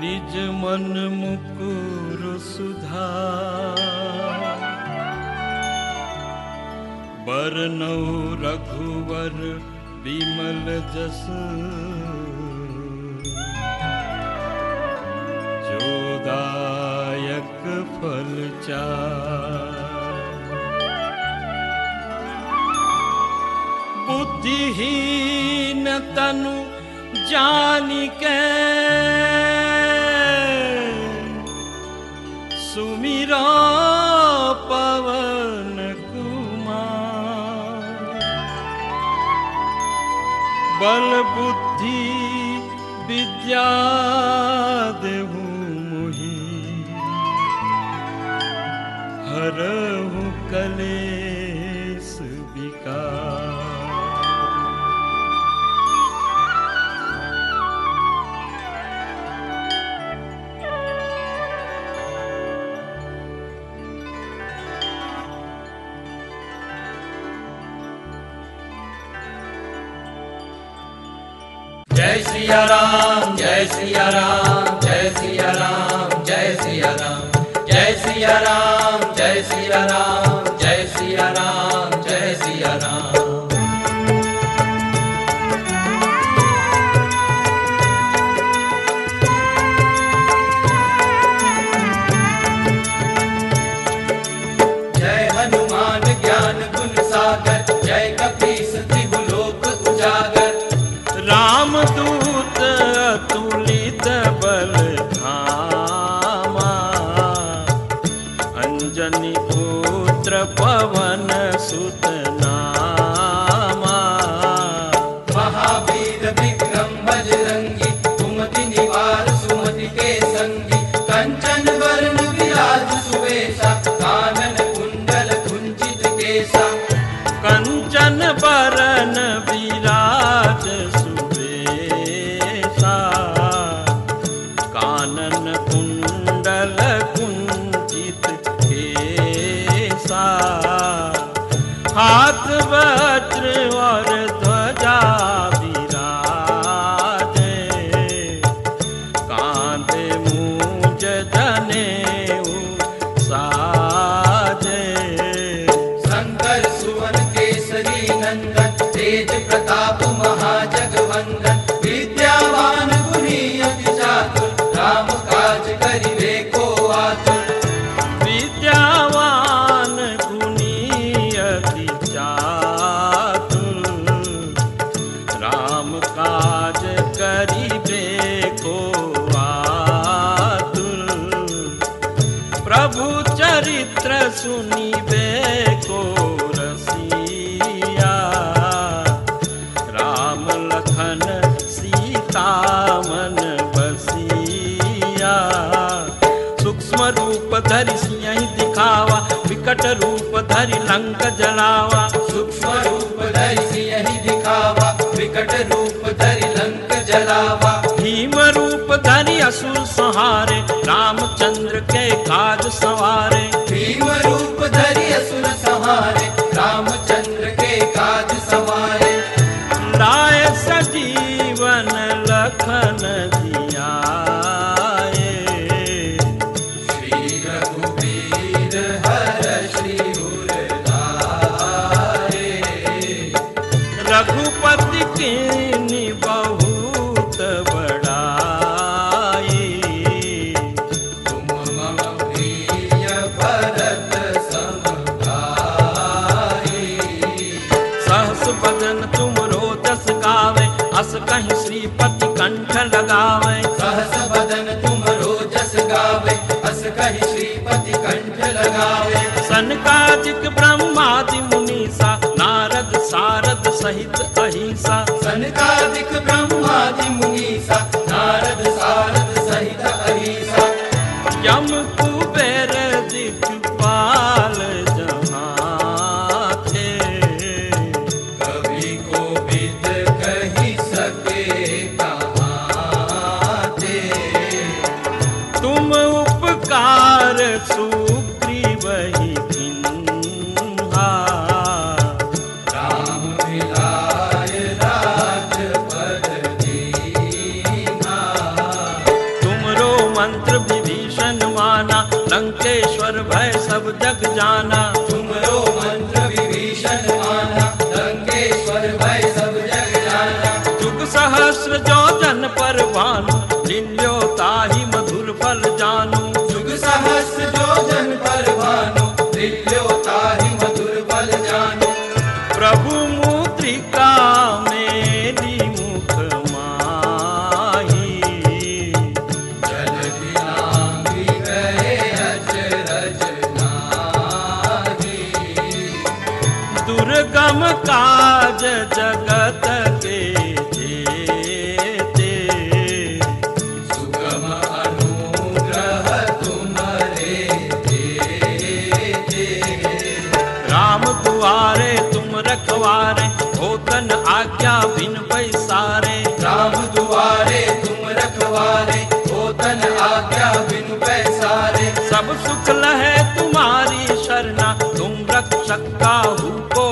निज मन मुकुर सुधा। बरनौ रघुवर विमल जस। जोदायक फल चार। तनु जानिके। सुमिरा पवन कुमार। बल बुद्धि विद्या जय सिया राम जय सिया राम जय सिया राम जय सिया राम जय सिया राम जय सिया राम संगी कंचन वरण विराज सुवेशा, कानन कुंडल कुंचित केसा कंचन बरन विराज सुबेसा कानन कुंडल कुंचित केसा हाथ, वज्र और सहारे संहारे रामचंद्र के काज सवारे। भीम रूप धरि श्रीपति कंठ लगावे। सहस बदन तुम रोजस गावे। अस कहि श्रीपति कंठ लगावे। सनकादिक ब्रह्मादि मुनीसा नारद सारद सहित अहिंसा। सनकादिक ब्रह्मादि तक जाना। सब सुख लहे तुम्हारी शरणा। तुम रक्षक का हो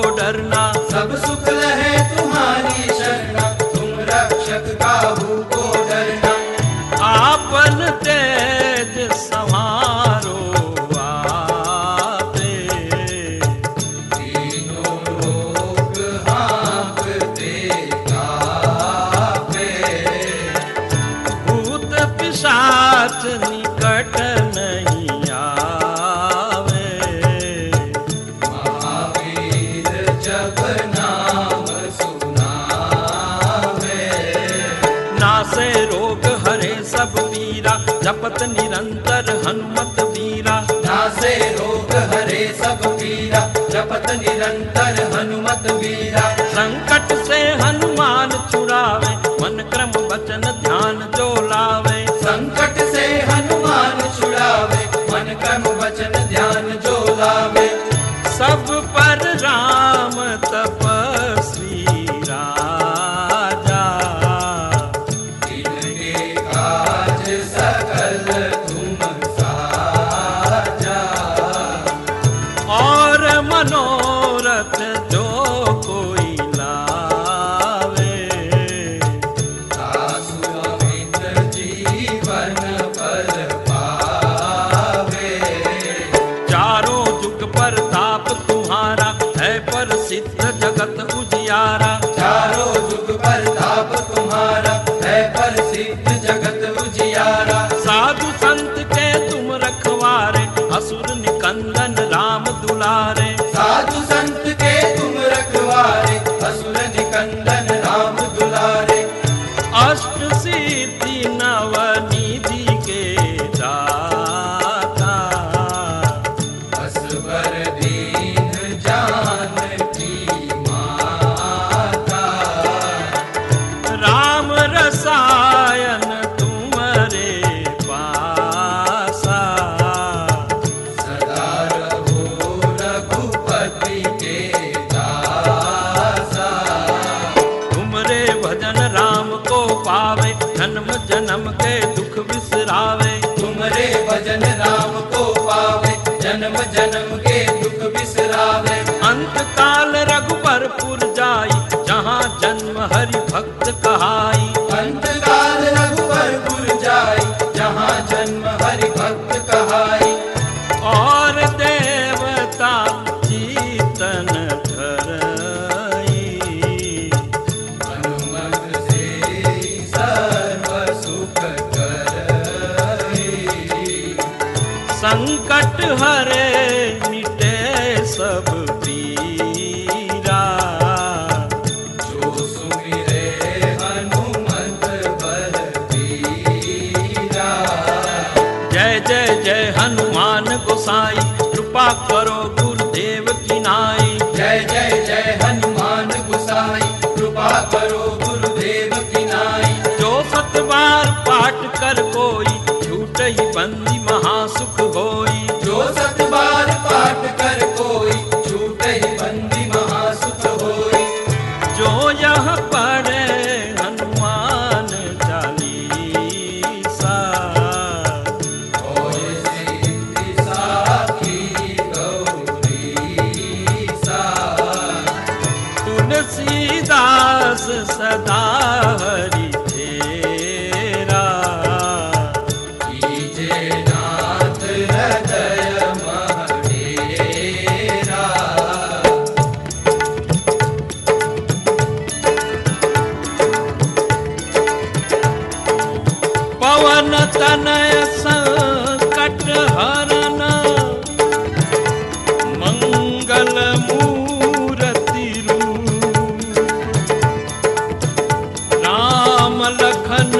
निरंतर हनुमत वीरा। नासे रोग हरे सब पीरा जपत निर अंत काल रघुपरपुर जाई जहाँ जन्म हरि भक्त कहाई। अंत काल रघुपरपुर जाई जहाँ जन्म हरि भक्त कहाई। और देवता जीतन से सर्व सुख करई संकट हरे राम लखन